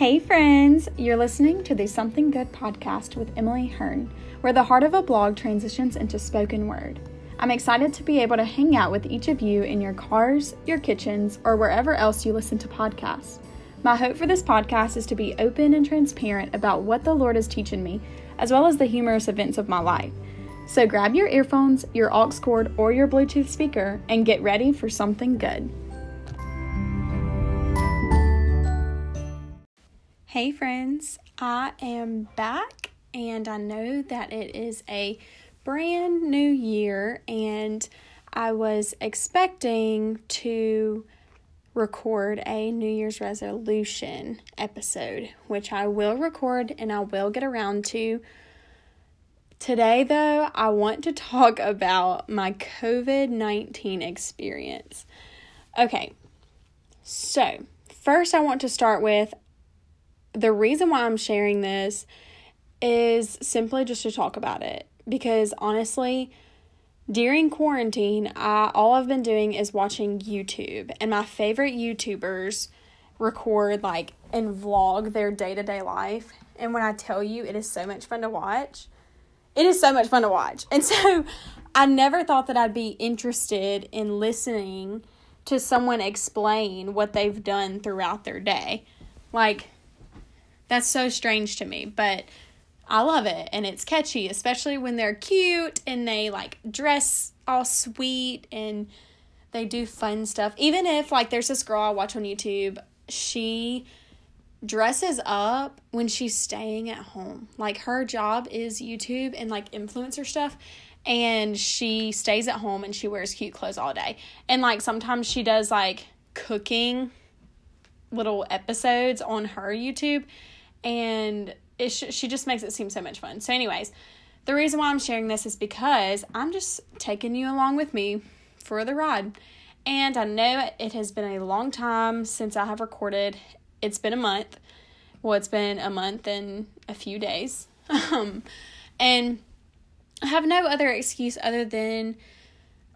Hey, friends! You're listening to the Something Good podcast with Emileigh Hearn, where the heart of a blog transitions into spoken word. I'm excited to be able to hang out with each of you in your cars, your kitchens, or wherever else you listen to podcasts. My hope for this podcast is to be open and transparent about what the Lord is teaching me, as well as the humorous events of my life. So grab your earphones, your aux cord, or your Bluetooth speaker and get ready for something good. Hey, friends, I am back, and I know that it is a brand new year, and I was expecting to record a New Year's resolution episode, which I will record and I will get around to. Today, though, I want to talk about my COVID 19 experience. Okay, so first, I want to start with the reason why I'm sharing this is simply just to talk about it because honestly, during quarantine, I all I've been doing is watching YouTube, and my favorite YouTubers record like and vlog their day-to-day life. And when I tell you it is so much fun to watch, it is so much fun to watch. And so I never thought that I'd be interested in listening to someone explain what they've done throughout their day. Like that's so strange to me, but I love it and it's catchy, especially when they're cute and they like dress all sweet and they do fun stuff. Even if like there's this girl I watch on YouTube, she dresses up when she's staying at home. Like her job is YouTube and like influencer stuff and she stays at home and she wears cute clothes all day. And like sometimes she does like cooking little episodes on her YouTube and it sh- she just makes it seem so much fun. So, anyways, the reason why I'm sharing this is because I'm just taking you along with me for the ride. And I know it has been a long time since I have recorded. It's been a month. Well, it's been a month and a few days. Um, and I have no other excuse other than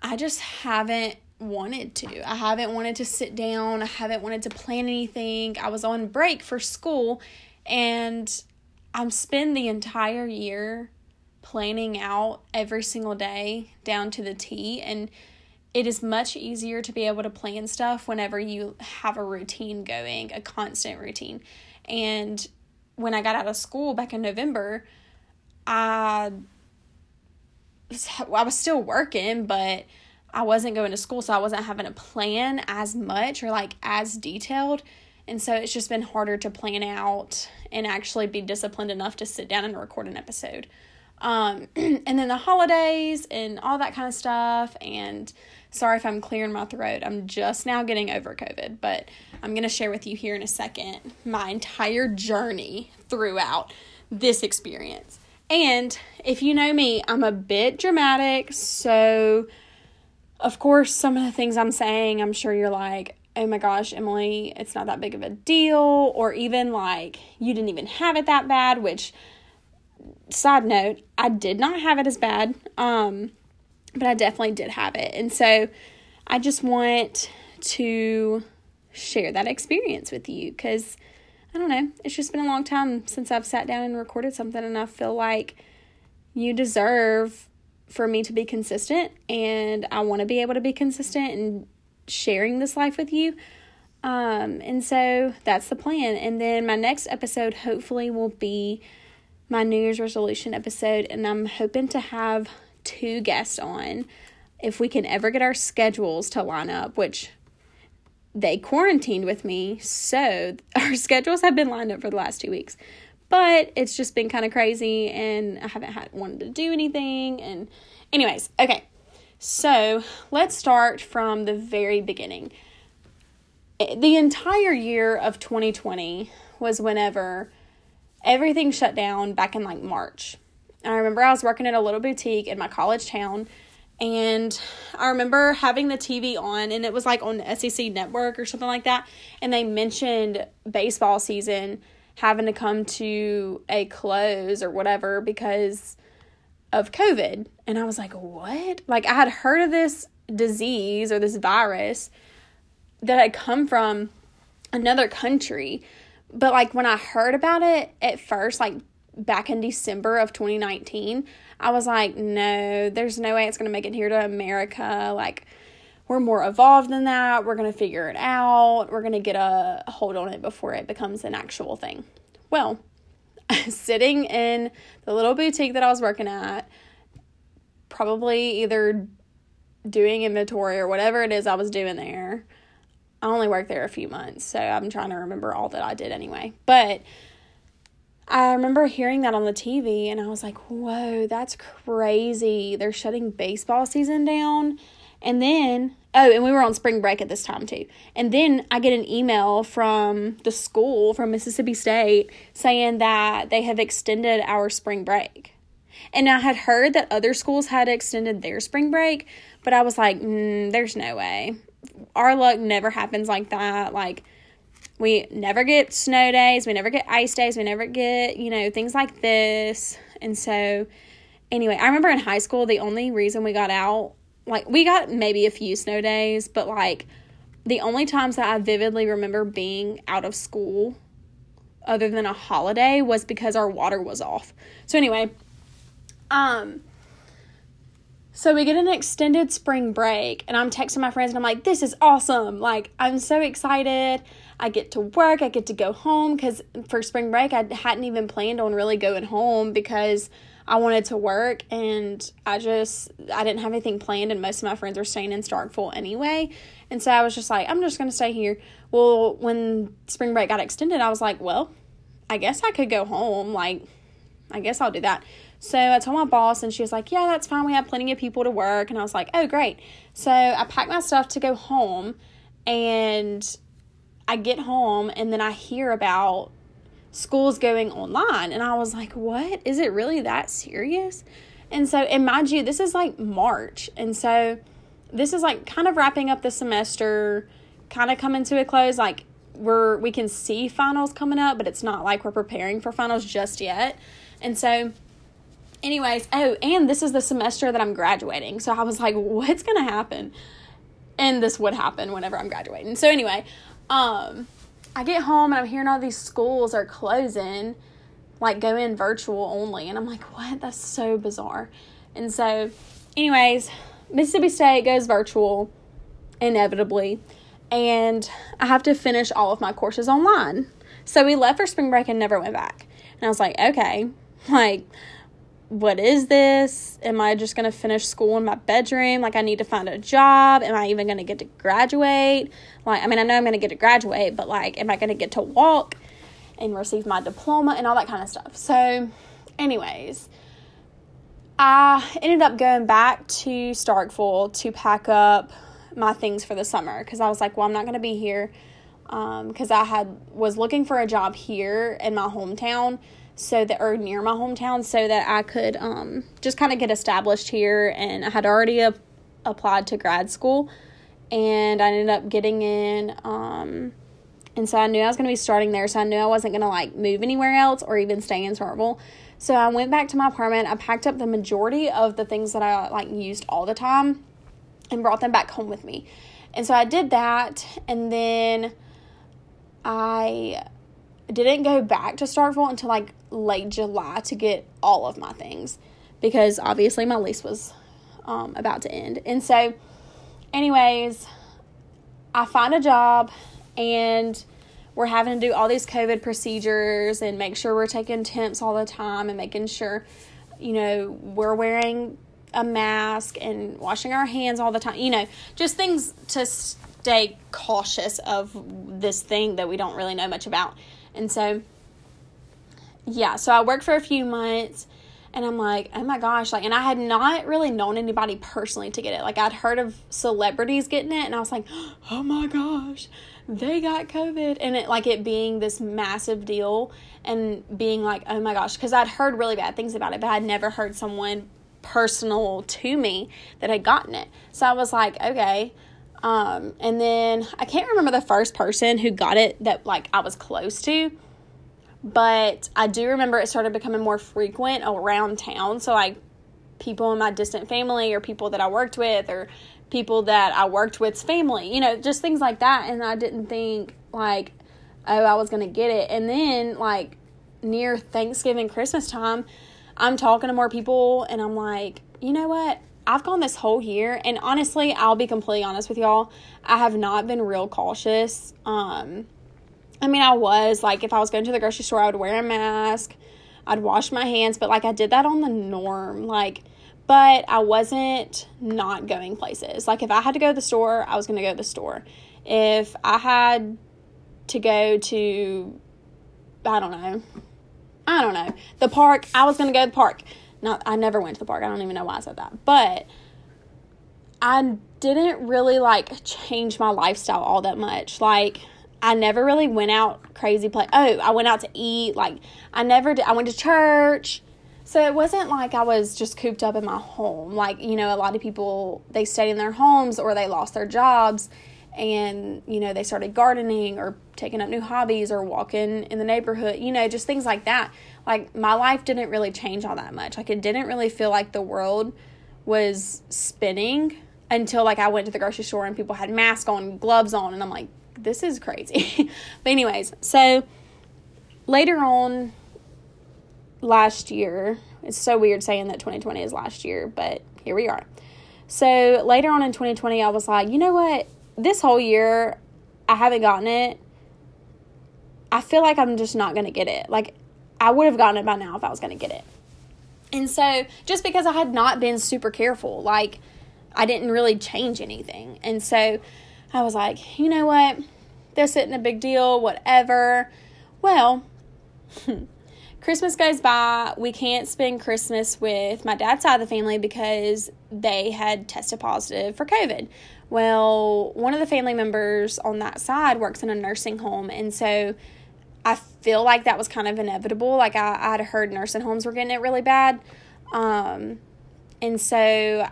I just haven't wanted to. I haven't wanted to sit down. I haven't wanted to plan anything. I was on break for school and I'm spend the entire year planning out every single day down to the T and it is much easier to be able to plan stuff whenever you have a routine going, a constant routine. And when I got out of school back in November, I I was still working, but I wasn't going to school, so I wasn't having a plan as much or like as detailed. And so it's just been harder to plan out and actually be disciplined enough to sit down and record an episode. Um, and then the holidays and all that kind of stuff. And sorry if I'm clearing my throat. I'm just now getting over COVID, but I'm going to share with you here in a second my entire journey throughout this experience. And if you know me, I'm a bit dramatic. So, of course, some of the things I'm saying, I'm sure you're like, oh my gosh, Emileigh, it's not that big of a deal, or even like you didn't even have it that bad, which side note, I did not have it as bad. Um, but I definitely did have it. And so I just want to share that experience with you because I don't know, it's just been a long time since I've sat down and recorded something, and I feel like you deserve for me to be consistent, and I want to be able to be consistent and sharing this life with you. Um, and so that's the plan. And then my next episode hopefully will be my New Year's resolution episode, and I'm hoping to have two guests on if we can ever get our schedules to line up, which they quarantined with me, so our schedules have been lined up for the last two weeks. But it's just been kind of crazy, and I haven't had wanted to do anything. And, anyways, okay. So let's start from the very beginning. Eh, the entire year of 2020 was whenever everything shut down back in like March. I remember I was working at a little boutique in my college town and I remember having the TV on and it was like on the SEC network or something like that and they mentioned baseball season having to come to a close or whatever because of COVID. And I was like, what? Like, I had heard of this disease or this virus that had come from another country, but like when I heard about it at first, like back in December of 2019, I was like, no, there's no way it's going to make it here to America. Like, we're more evolved than that. We're going to figure it out. We're going to get a hold on it before it becomes an actual thing. Well, sitting in the little boutique that I was working at, probably either doing inventory or whatever it is I was doing there. I only worked there a few months, so I'm trying to remember all that I did anyway. But I remember hearing that on the TV and I was like, whoa, that's crazy. They're shutting baseball season down. And then, oh, and we were on spring break at this time too. And then I get an email from the school from Mississippi State saying that they have extended our spring break. And I had heard that other schools had extended their spring break, but I was like, mm, there's no way. Our luck never happens like that. Like, we never get snow days, we never get ice days, we never get, you know, things like this. And so, anyway, I remember in high school, the only reason we got out, like, we got maybe a few snow days, but like, the only times that I vividly remember being out of school other than a holiday was because our water was off. So, anyway, um, so we get an extended spring break, and I'm texting my friends, and I'm like, this is awesome. Like, I'm so excited. I get to work, I get to go home because for spring break, I hadn't even planned on really going home because I wanted to work and I just I didn't have anything planned and most of my friends were staying in Starkville anyway. And so I was just like, I'm just gonna stay here. Well, when spring break got extended, I was like, well, I guess I could go home. Like, I guess I'll do that. So I told my boss, and she was like, Yeah, that's fine. We have plenty of people to work. And I was like, Oh, great. So I packed my stuff to go home, and I get home, and then I hear about schools going online. And I was like, What? Is it really that serious? And so, and mind you, this is like March. And so, this is like kind of wrapping up the semester, kind of coming to a close. Like, we're we can see finals coming up, but it's not like we're preparing for finals just yet. And so, anyways, oh, and this is the semester that I'm graduating. So I was like, what's going to happen? And this would happen whenever I'm graduating. So anyway, um, I get home and I'm hearing all these schools are closing, like go in virtual only. And I'm like, what? That's so bizarre. And so, anyways, Mississippi State goes virtual inevitably. And I have to finish all of my courses online. So we left for spring break and never went back. And I was like, okay, like what is this? Am I just going to finish school in my bedroom? Like, I need to find a job. Am I even going to get to graduate? Like, I mean, I know I'm going to get to graduate, but like, am I going to get to walk and receive my diploma and all that kind of stuff? So, anyways, I ended up going back to Starkville to pack up my things for the summer because I was like, well, I'm not going to be here Um, because um, I had was looking for a job here in my hometown so that or near my hometown so that I could um, just kind of get established here and I had already a, applied to grad school and I ended up getting in um, and so I knew I was going to be starting there so I knew I wasn't going to like move anywhere else or even stay in Starkville. So I went back to my apartment. I packed up the majority of the things that I like used all the time and brought them back home with me. And so I did that and then I didn't go back to Starkville until like late July to get all of my things because obviously my lease was um, about to end. And so, anyways, I find a job and we're having to do all these COVID procedures and make sure we're taking temps all the time and making sure, you know, we're wearing a mask and washing our hands all the time. You know, just things to stay cautious of this thing that we don't really know much about. And so, yeah, so I worked for a few months and I'm like, oh my gosh, like, and I had not really known anybody personally to get it. Like, I'd heard of celebrities getting it, and I was like, oh my gosh, they got COVID, and it like it being this massive deal, and being like, oh my gosh, because I'd heard really bad things about it, but I'd never heard someone personal to me that had gotten it. So I was like, okay. Um, and then I can't remember the first person who got it that like I was close to but I do remember it started becoming more frequent around town. So, like, people in my distant family or people that I worked with or people that I worked with's family, you know, just things like that. And I didn't think, like, oh, I was going to get it. And then, like, near Thanksgiving, Christmas time, I'm talking to more people and I'm like, you know what? I've gone this whole year, and honestly, I'll be completely honest with y'all. I have not been real cautious. Um, I mean, I was like, if I was going to the grocery store, I would wear a mask, I'd wash my hands, but like, I did that on the norm. Like, but I wasn't not going places. Like, if I had to go to the store, I was going to go to the store. If I had to go to, I don't know, I don't know, the park, I was going to go to the park. Not, I never went to the park. I don't even know why I said that. But I didn't really like change my lifestyle all that much. Like, I never really went out crazy play. Oh, I went out to eat. Like, I never did. I went to church. So it wasn't like I was just cooped up in my home. Like, you know, a lot of people, they stayed in their homes or they lost their jobs and you know they started gardening or taking up new hobbies or walking in the neighborhood you know just things like that like my life didn't really change all that much like it didn't really feel like the world was spinning until like i went to the grocery store and people had masks on gloves on and i'm like this is crazy but anyways so later on last year it's so weird saying that 2020 is last year but here we are so later on in 2020 i was like you know what this whole year, I haven't gotten it. I feel like I'm just not going to get it. Like, I would have gotten it by now if I was going to get it. And so, just because I had not been super careful, like, I didn't really change anything. And so, I was like, you know what? This isn't a big deal, whatever. Well, Christmas goes by. We can't spend Christmas with my dad's side of the family because they had tested positive for COVID. Well, one of the family members on that side works in a nursing home. And so I feel like that was kind of inevitable. Like I, I'd heard nursing homes were getting it really bad. Um, and so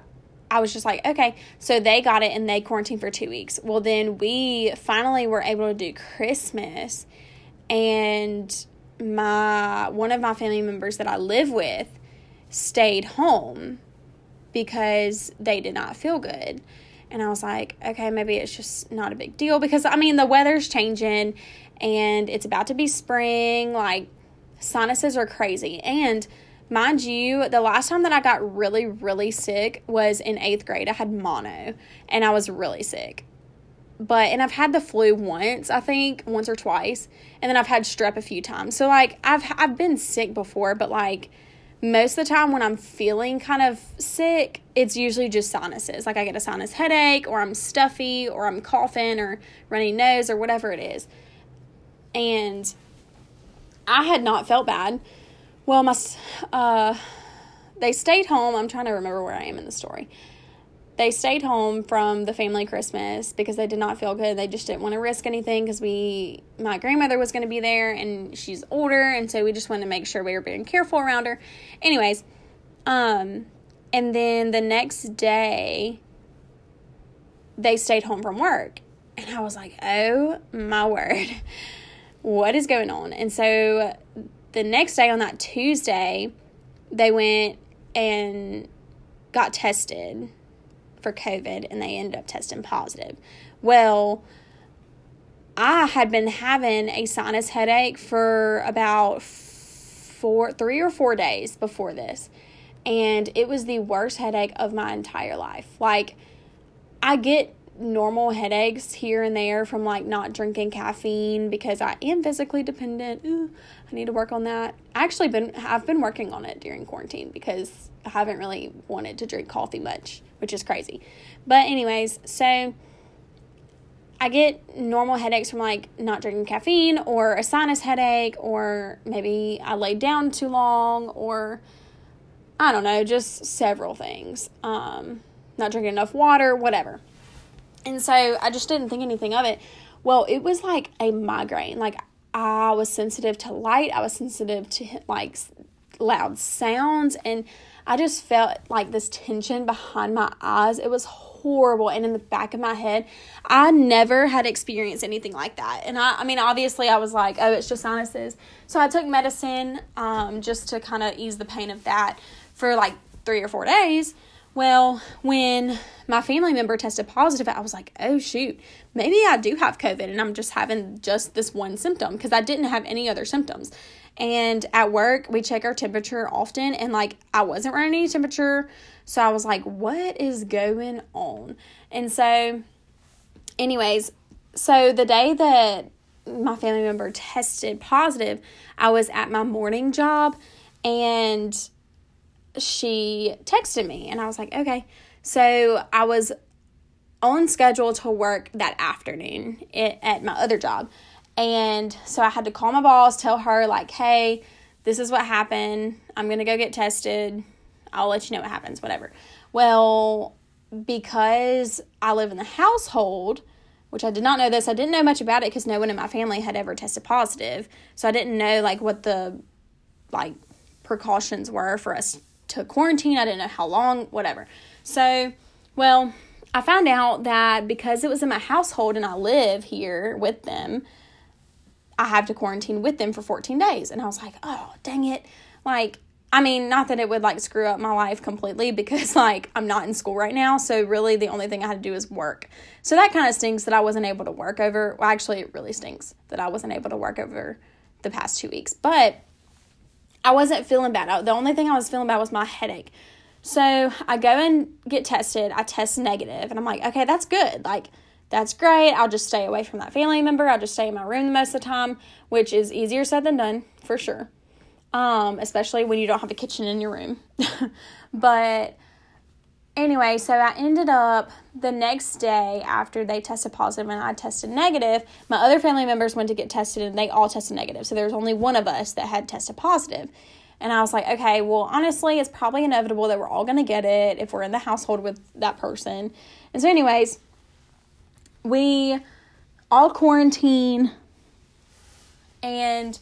I was just like, okay. So they got it and they quarantined for two weeks. Well, then we finally were able to do Christmas. And my one of my family members that I live with stayed home because they did not feel good. And I was like, okay, maybe it's just not a big deal because I mean, the weather's changing and it's about to be spring. Like, sinuses are crazy. And mind you, the last time that I got really, really sick was in eighth grade. I had mono and I was really sick but and I've had the flu once, I think, once or twice, and then I've had strep a few times. So like I've I've been sick before, but like most of the time when I'm feeling kind of sick, it's usually just sinuses. Like I get a sinus headache or I'm stuffy or I'm coughing or runny nose or whatever it is. And I had not felt bad. Well, my uh they stayed home. I'm trying to remember where I am in the story they stayed home from the family Christmas because they did not feel good. They just didn't want to risk anything because we, my grandmother was going to be there and she's older, and so we just wanted to make sure we were being careful around her. Anyways, um, and then the next day, they stayed home from work, and I was like, oh my word, what is going on? And so the next day on that Tuesday, they went and got tested for COVID and they ended up testing positive. Well, I had been having a sinus headache for about four, three or four days before this. And it was the worst headache of my entire life. Like, I get normal headaches here and there from like not drinking caffeine because I am physically dependent. Ooh, I need to work on that. I actually been I've been working on it during quarantine because I haven't really wanted to drink coffee much, which is crazy. But anyways, so I get normal headaches from like not drinking caffeine or a sinus headache or maybe I laid down too long or I don't know, just several things. Um, not drinking enough water, whatever. And so I just didn't think anything of it. Well, it was like a migraine. Like I was sensitive to light, I was sensitive to like loud sounds, and I just felt like this tension behind my eyes. It was horrible. And in the back of my head, I never had experienced anything like that. And I, I mean, obviously, I was like, oh, it's just sinuses. So I took medicine um, just to kind of ease the pain of that for like three or four days. Well, when my family member tested positive, I was like, oh shoot, maybe I do have COVID and I'm just having just this one symptom because I didn't have any other symptoms. And at work, we check our temperature often, and like I wasn't running any temperature. So I was like, what is going on? And so, anyways, so the day that my family member tested positive, I was at my morning job and she texted me and I was like, okay. So I was on schedule to work that afternoon at my other job. And so I had to call my boss, tell her, like, hey, this is what happened. I'm going to go get tested. I'll let you know what happens, whatever. Well, because I live in the household, which I did not know this, I didn't know much about it because no one in my family had ever tested positive. So I didn't know, like, what the, like, precautions were for us to quarantine. I didn't know how long, whatever. So, well, I found out that because it was in my household and I live here with them, I have to quarantine with them for 14 days. And I was like, oh, dang it. Like, I mean, not that it would like screw up my life completely because like I'm not in school right now. So really the only thing I had to do is work. So that kind of stinks that I wasn't able to work over. Well, actually, it really stinks that I wasn't able to work over the past two weeks. But I wasn't feeling bad. The only thing I was feeling bad was my headache. So I go and get tested. I test negative, and I'm like, okay, that's good. Like, that's great. I'll just stay away from that family member. I'll just stay in my room the most of the time, which is easier said than done for sure. Um, especially when you don't have a kitchen in your room. but anyway, so I ended up the next day after they tested positive and I tested negative, my other family members went to get tested and they all tested negative. So there was only one of us that had tested positive. And I was like, okay, well, honestly, it's probably inevitable that we're all going to get it if we're in the household with that person. And so, anyways, we all quarantine and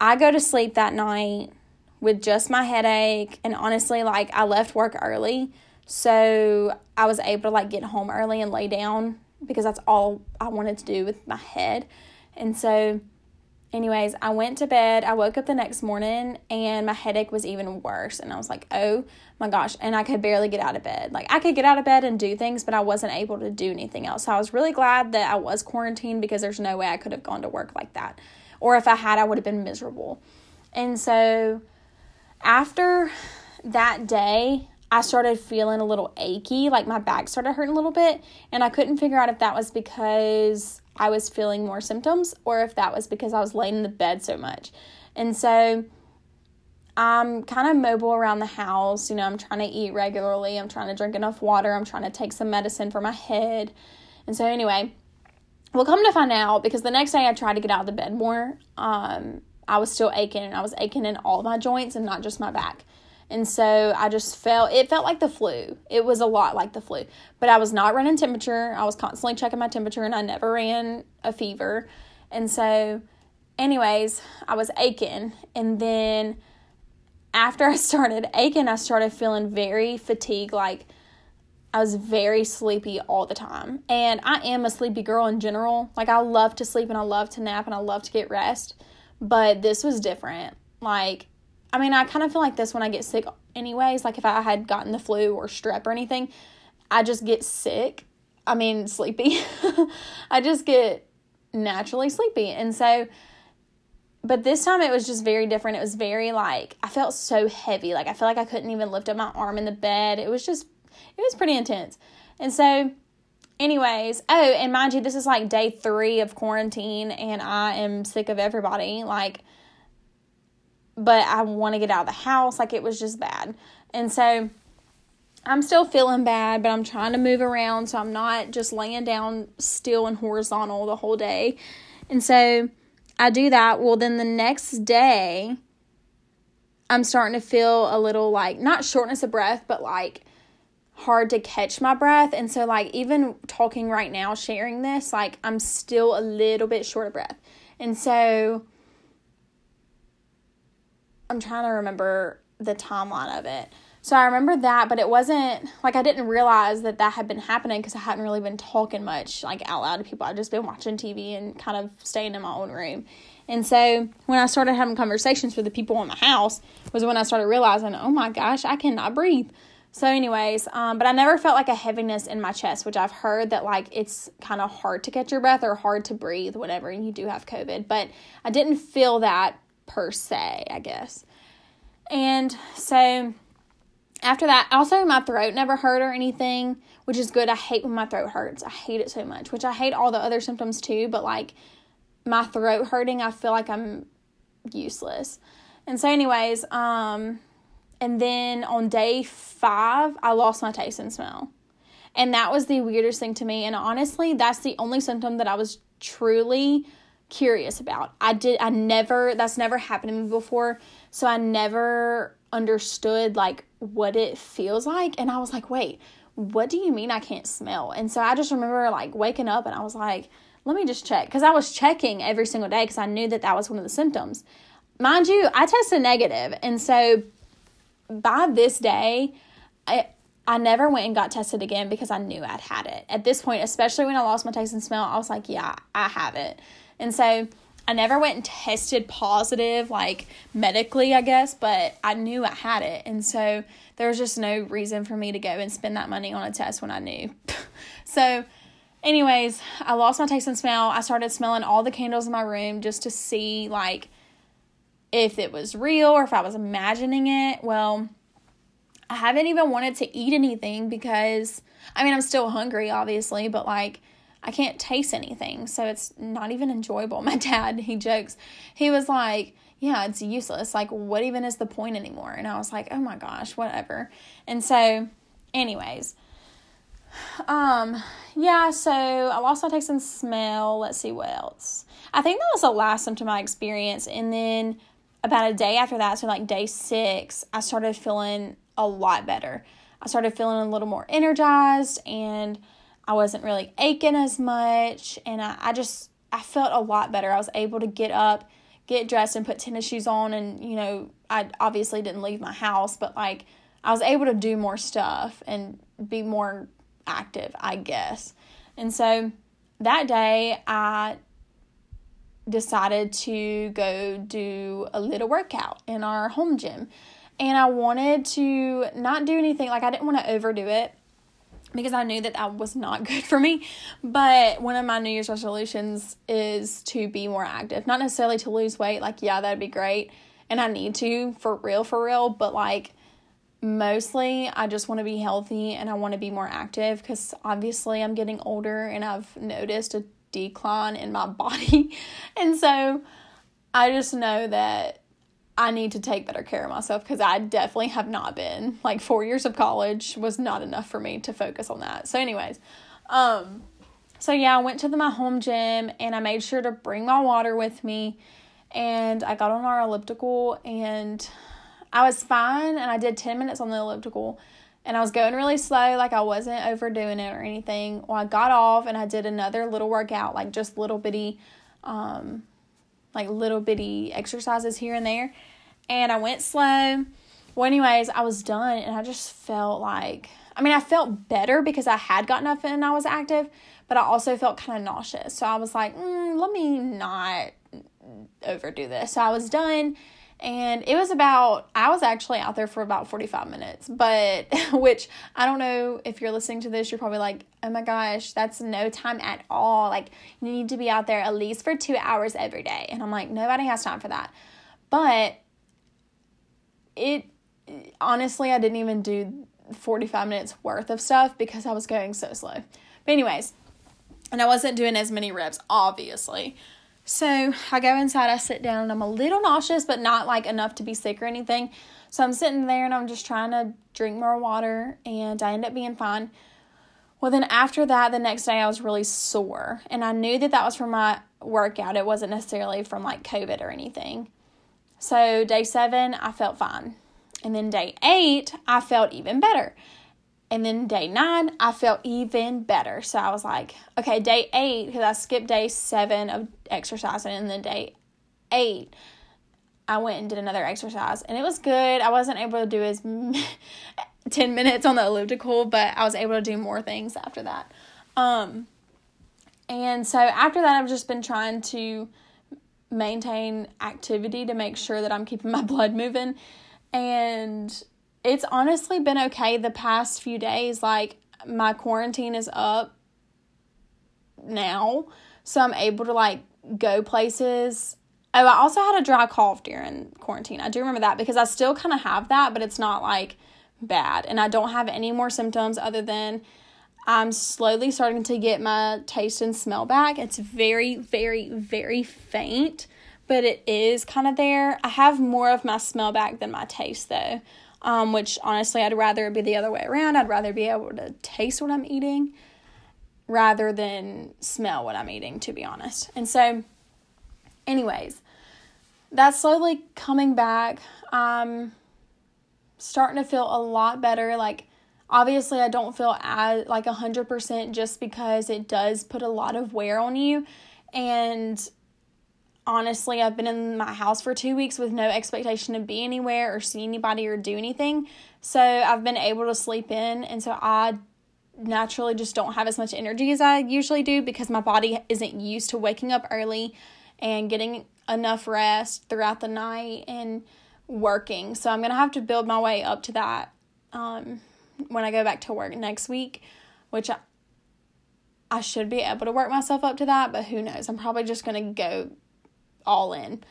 I go to sleep that night with just my headache and honestly like I left work early so I was able to like get home early and lay down because that's all I wanted to do with my head. And so anyways, I went to bed. I woke up the next morning and my headache was even worse and I was like, "Oh my gosh." And I could barely get out of bed. Like I could get out of bed and do things, but I wasn't able to do anything else. So I was really glad that I was quarantined because there's no way I could have gone to work like that. Or if I had, I would have been miserable. And so after that day, I started feeling a little achy, like my back started hurting a little bit, and I couldn't figure out if that was because I was feeling more symptoms or if that was because I was laying in the bed so much. And so I'm kind of mobile around the house. You know, I'm trying to eat regularly, I'm trying to drink enough water, I'm trying to take some medicine for my head. And so, anyway, well, come to find out because the next day I tried to get out of the bed more. Um, I was still aching and I was aching in all my joints and not just my back. And so I just felt it felt like the flu. It was a lot like the flu. But I was not running temperature. I was constantly checking my temperature and I never ran a fever. And so anyways, I was aching and then after I started aching, I started feeling very fatigued like I was very sleepy all the time. And I am a sleepy girl in general. Like I love to sleep and I love to nap and I love to get rest. But this was different. Like I mean, I kind of feel like this when I get sick, anyways. Like if I had gotten the flu or strep or anything, I just get sick. I mean, sleepy. I just get naturally sleepy. And so, but this time it was just very different. It was very like, I felt so heavy. Like I felt like I couldn't even lift up my arm in the bed. It was just, it was pretty intense. And so, anyways, oh, and mind you, this is like day three of quarantine, and I am sick of everybody. Like, but I want to get out of the house. Like it was just bad. And so I'm still feeling bad, but I'm trying to move around so I'm not just laying down still and horizontal the whole day. And so I do that. Well, then the next day, I'm starting to feel a little like not shortness of breath, but like hard to catch my breath. And so, like, even talking right now, sharing this, like, I'm still a little bit short of breath. And so, I'm trying to remember the timeline of it. So I remember that, but it wasn't like I didn't realize that that had been happening because I hadn't really been talking much like out loud to people. I'd just been watching TV and kind of staying in my own room. And so when I started having conversations with the people in my house was when I started realizing, oh my gosh, I cannot breathe. So, anyways, um, but I never felt like a heaviness in my chest, which I've heard that like it's kind of hard to catch your breath or hard to breathe, whatever, and you do have COVID. But I didn't feel that per se, I guess. And so after that, also my throat never hurt or anything, which is good. I hate when my throat hurts. I hate it so much, which I hate all the other symptoms too, but like my throat hurting, I feel like I'm useless. And so anyways, um and then on day 5, I lost my taste and smell. And that was the weirdest thing to me and honestly, that's the only symptom that I was truly curious about. I did I never that's never happened to me before, so I never understood like what it feels like and I was like, "Wait, what do you mean I can't smell?" And so I just remember like waking up and I was like, "Let me just check." Cuz I was checking every single day cuz I knew that that was one of the symptoms. Mind you, I tested negative, and so by this day, I I never went and got tested again because I knew I'd had it. At this point, especially when I lost my taste and smell, I was like, yeah, I have it. And so I never went and tested positive, like medically, I guess, but I knew I had it. And so there was just no reason for me to go and spend that money on a test when I knew. so, anyways, I lost my taste and smell. I started smelling all the candles in my room just to see, like, if it was real or if I was imagining it. Well, I haven't even wanted to eat anything because, I mean, I'm still hungry, obviously, but like, I can't taste anything, so it's not even enjoyable. My dad, he jokes, he was like, Yeah, it's useless. Like, what even is the point anymore? And I was like, Oh my gosh, whatever. And so, anyways, um, yeah, so I lost my taste and smell. Let's see what else. I think that was the last symptom I experienced. And then about a day after that, so like day six, I started feeling a lot better. I started feeling a little more energized and I wasn't really aching as much and I, I just I felt a lot better. I was able to get up, get dressed and put tennis shoes on and you know, I obviously didn't leave my house, but like I was able to do more stuff and be more active, I guess. And so that day I decided to go do a little workout in our home gym. And I wanted to not do anything, like I didn't want to overdo it because I knew that that was not good for me. But one of my New Year's resolutions is to be more active, not necessarily to lose weight. Like, yeah, that'd be great. And I need to for real, for real. But like, mostly I just want to be healthy and I want to be more active because obviously I'm getting older and I've noticed a decline in my body. and so I just know that I need to take better care of myself because I definitely have not been. Like four years of college was not enough for me to focus on that. So, anyways, um, so yeah, I went to the, my home gym and I made sure to bring my water with me. And I got on our elliptical and I was fine. And I did 10 minutes on the elliptical and I was going really slow, like I wasn't overdoing it or anything. Well, I got off and I did another little workout, like just little bitty, um, like little bitty exercises here and there and I went slow. Well, anyways, I was done and I just felt like, I mean, I felt better because I had gotten up and I was active, but I also felt kind of nauseous. So I was like, mm, let me not overdo this. So I was done and it was about i was actually out there for about 45 minutes but which i don't know if you're listening to this you're probably like oh my gosh that's no time at all like you need to be out there at least for two hours every day and i'm like nobody has time for that but it honestly, I didn't even do 45 minutes worth of stuff because I was going so slow. But, anyways, and I wasn't doing as many reps, obviously. So I go inside, I sit down, and I'm a little nauseous, but not like enough to be sick or anything. So I'm sitting there and I'm just trying to drink more water, and I end up being fine. Well, then after that, the next day I was really sore, and I knew that that was from my workout. It wasn't necessarily from like COVID or anything. So, day seven, I felt fine. And then day eight, I felt even better. And then day nine, I felt even better. So I was like, okay, day eight, because I skipped day seven of exercising, and then day eight, I went and did another exercise, and it was good. I wasn't able to do as 10 minutes on the elliptical, but I was able to do more things after that. Um, and so after that, I've just been trying to maintain activity to make sure that I'm keeping my blood moving. And it's honestly been okay the past few days. Like, my quarantine is up now, so I'm able to like go places. Oh, I also had a dry cough during quarantine. I do remember that because I still kind of have that, but it's not like bad. And I don't have any more symptoms other than I'm slowly starting to get my taste and smell back. It's very, very, very faint, but it is kind of there. I have more of my smell back than my taste though, um, which honestly, I'd rather it be the other way around. I'd rather be able to taste what I'm eating rather than smell what I'm eating, to be honest. And so, anyways, that's slowly coming back. Um, starting to feel a lot better. Like, obviously, I don't feel as like a hundred percent just because it does put a lot of wear on you. And honestly, I've been in my house for two weeks with no expectation to be anywhere or see anybody or do anything. So I've been able to sleep in, and so I naturally just don't have as much energy as I usually do because my body isn't used to waking up early and getting enough rest throughout the night and working. So I'm going to have to build my way up to that um, when I go back to work next week, which I, I should be able to work myself up to that, but who knows? I'm probably just going to go all in.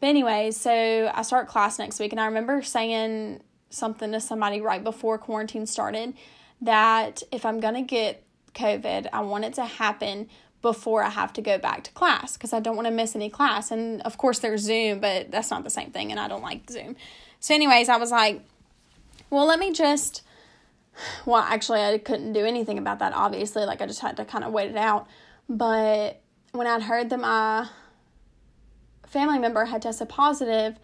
But anyway, so I start class next week and I remember saying something to somebody right before quarantine started that if I'm going to get COVID, I want it to happen before I have to go back to class because I don't want to miss any class. And of course, there's Zoom, but that's not the same thing, and I don't like Zoom. So, anyways, I was like, well, let me just. Well, actually, I couldn't do anything about that, obviously. Like, I just had to kind of wait it out. But when I'd heard that my family member had tested positive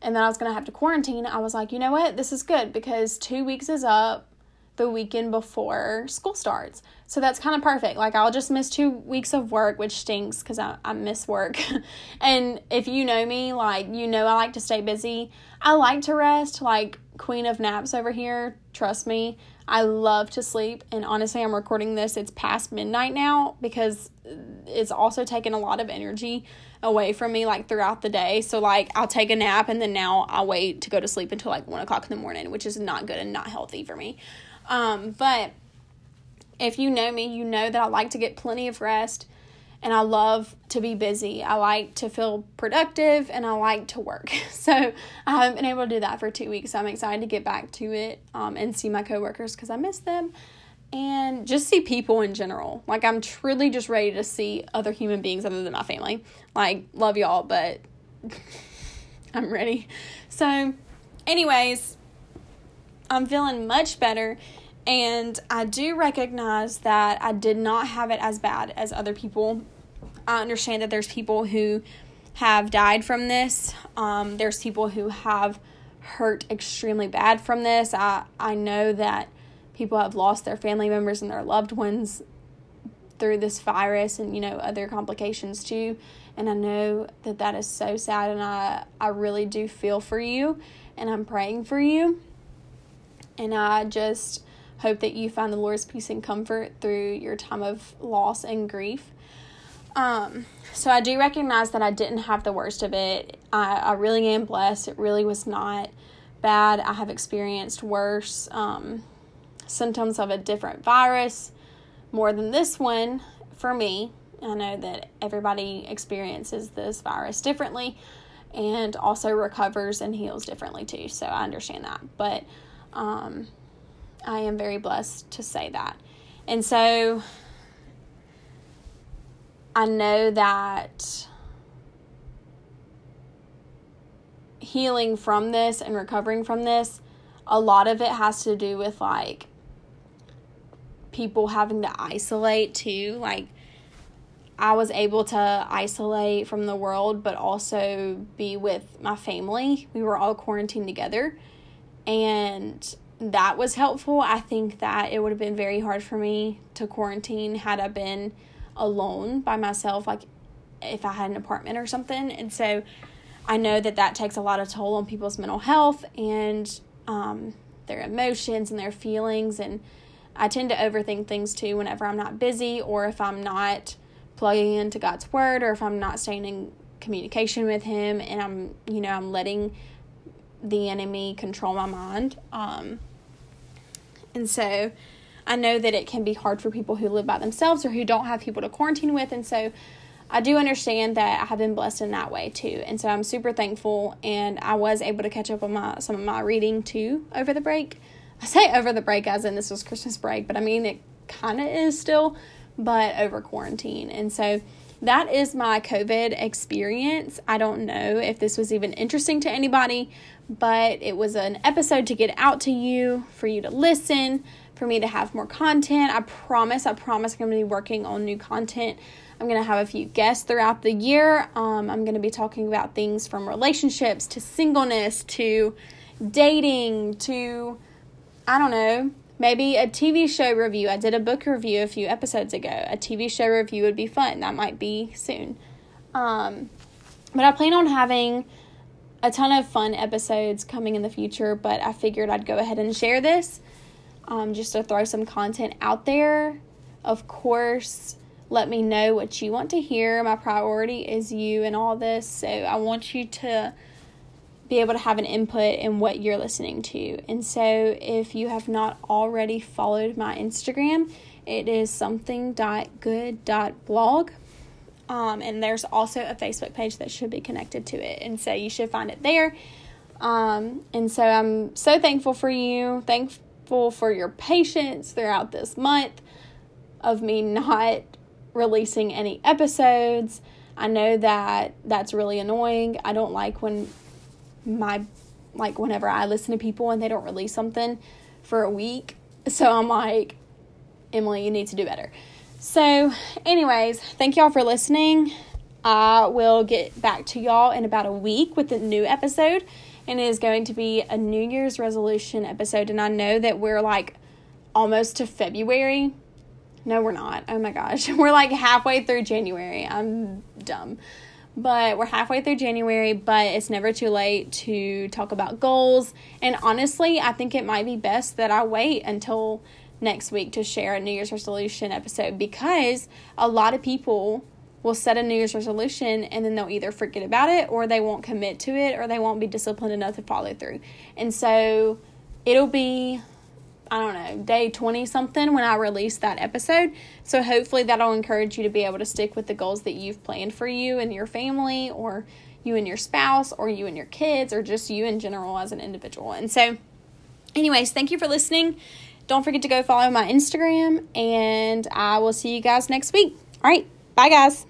and that I was going to have to quarantine, I was like, you know what? This is good because two weeks is up the weekend before school starts. So that's kind of perfect. Like, I'll just miss two weeks of work, which stinks because I, I miss work. and if you know me, like, you know, I like to stay busy. I like to rest, like, queen of naps over here. Trust me. I love to sleep. And honestly, I'm recording this. It's past midnight now because it's also taken a lot of energy away from me like throughout the day. So like I'll take a nap and then now I'll wait to go to sleep until like one o'clock in the morning, which is not good and not healthy for me. Um, but if you know me, you know that I like to get plenty of rest and I love to be busy. I like to feel productive and I like to work. So I haven't been able to do that for two weeks. So I'm excited to get back to it um, and see my coworkers because I miss them and just see people in general. Like I'm truly just ready to see other human beings other than my family. Like love y'all, but I'm ready. So, anyways, I'm feeling much better. And I do recognize that I did not have it as bad as other people. I understand that there's people who have died from this. Um, there's people who have hurt extremely bad from this. I, I know that people have lost their family members and their loved ones through this virus and, you know, other complications too. And I know that that is so sad and I, I really do feel for you and I'm praying for you. And I just hope that you find the Lord's peace and comfort through your time of loss and grief. Um, so I do recognize that I didn't have the worst of it. I, I really am blessed. It really was not bad. I have experienced worse um, symptoms of a different virus more than this one for me. I know that everybody experiences this virus differently and also recovers and heals differently too. So I understand that. But um, I am very blessed to say that. And so I know that healing from this and recovering from this, a lot of it has to do with like people having to isolate too. Like, I was able to isolate from the world, but also be with my family. We were all quarantined together and that was helpful. I think that it would have been very hard for me to quarantine had I been alone by myself, like if I had an apartment or something. And so I know that that takes a lot of toll on people's mental health and um, their emotions and their feelings. And I tend to overthink things too whenever I'm not busy or if I'm not plugging into God's word or if I'm not staying in communication with Him and I'm, you know, I'm letting the enemy control my mind. Um, and so I know that it can be hard for people who live by themselves or who don't have people to quarantine with. And so I do understand that I have been blessed in that way too. And so I'm super thankful and I was able to catch up on my some of my reading too over the break. I say over the break as in this was Christmas break, but I mean it kind of is still, but over quarantine. And so that is my COVID experience. I don't know if this was even interesting to anybody, but it was an episode to get out to you, for you to listen, for me to have more content. I promise, I promise I'm going to be working on new content. I'm going to have a few guests throughout the year. Um, I'm going to be talking about things from relationships to singleness to dating to, I don't know, maybe a TV show review. I did a book review a few episodes ago. A TV show review would be fun. That might be soon. Um, but I plan on having a ton of fun episodes coming in the future, but I figured I'd go ahead and share this um, just to throw some content out there. Of course, let me know what you want to hear. My priority is you and all this, so I want you to be able to have an input in what you're listening to. And so, if you have not already followed my Instagram, it is something.good.blog. Um, and there's also a Facebook page that should be connected to it. And so, you should find it there. Um, and so, I'm so thankful for you, thankful for your patience throughout this month of me not releasing any episodes. I know that that's really annoying. I don't like when my like whenever I listen to people and they don't release something for a week. So I'm like, Emileigh, you need to do better. So, anyways, thank y'all for listening. I will get back to y'all in about a week with a new episode, and it is going to be a New Year's resolution episode. And I know that we're like almost to February. No, we're not. Oh my gosh. We're like halfway through January. I'm dumb but we're halfway through January, but it's never too late to talk about goals. And honestly, I think it might be best that I wait until next week to share a New Year's resolution episode because a lot of people will set a New Year's resolution and then they'll either forget about it or they won't commit to it or they won't be disciplined enough to follow through. And so it'll be I don't know, day 20 something when I release that episode. So hopefully that'll encourage you to be able to stick with the goals that you've planned for you and your family or you and your spouse or you and your kids or just you in general as an individual. And so anyways, thank you for listening. Don't forget to go follow my Instagram and I will see you guys next week. All right, bye guys.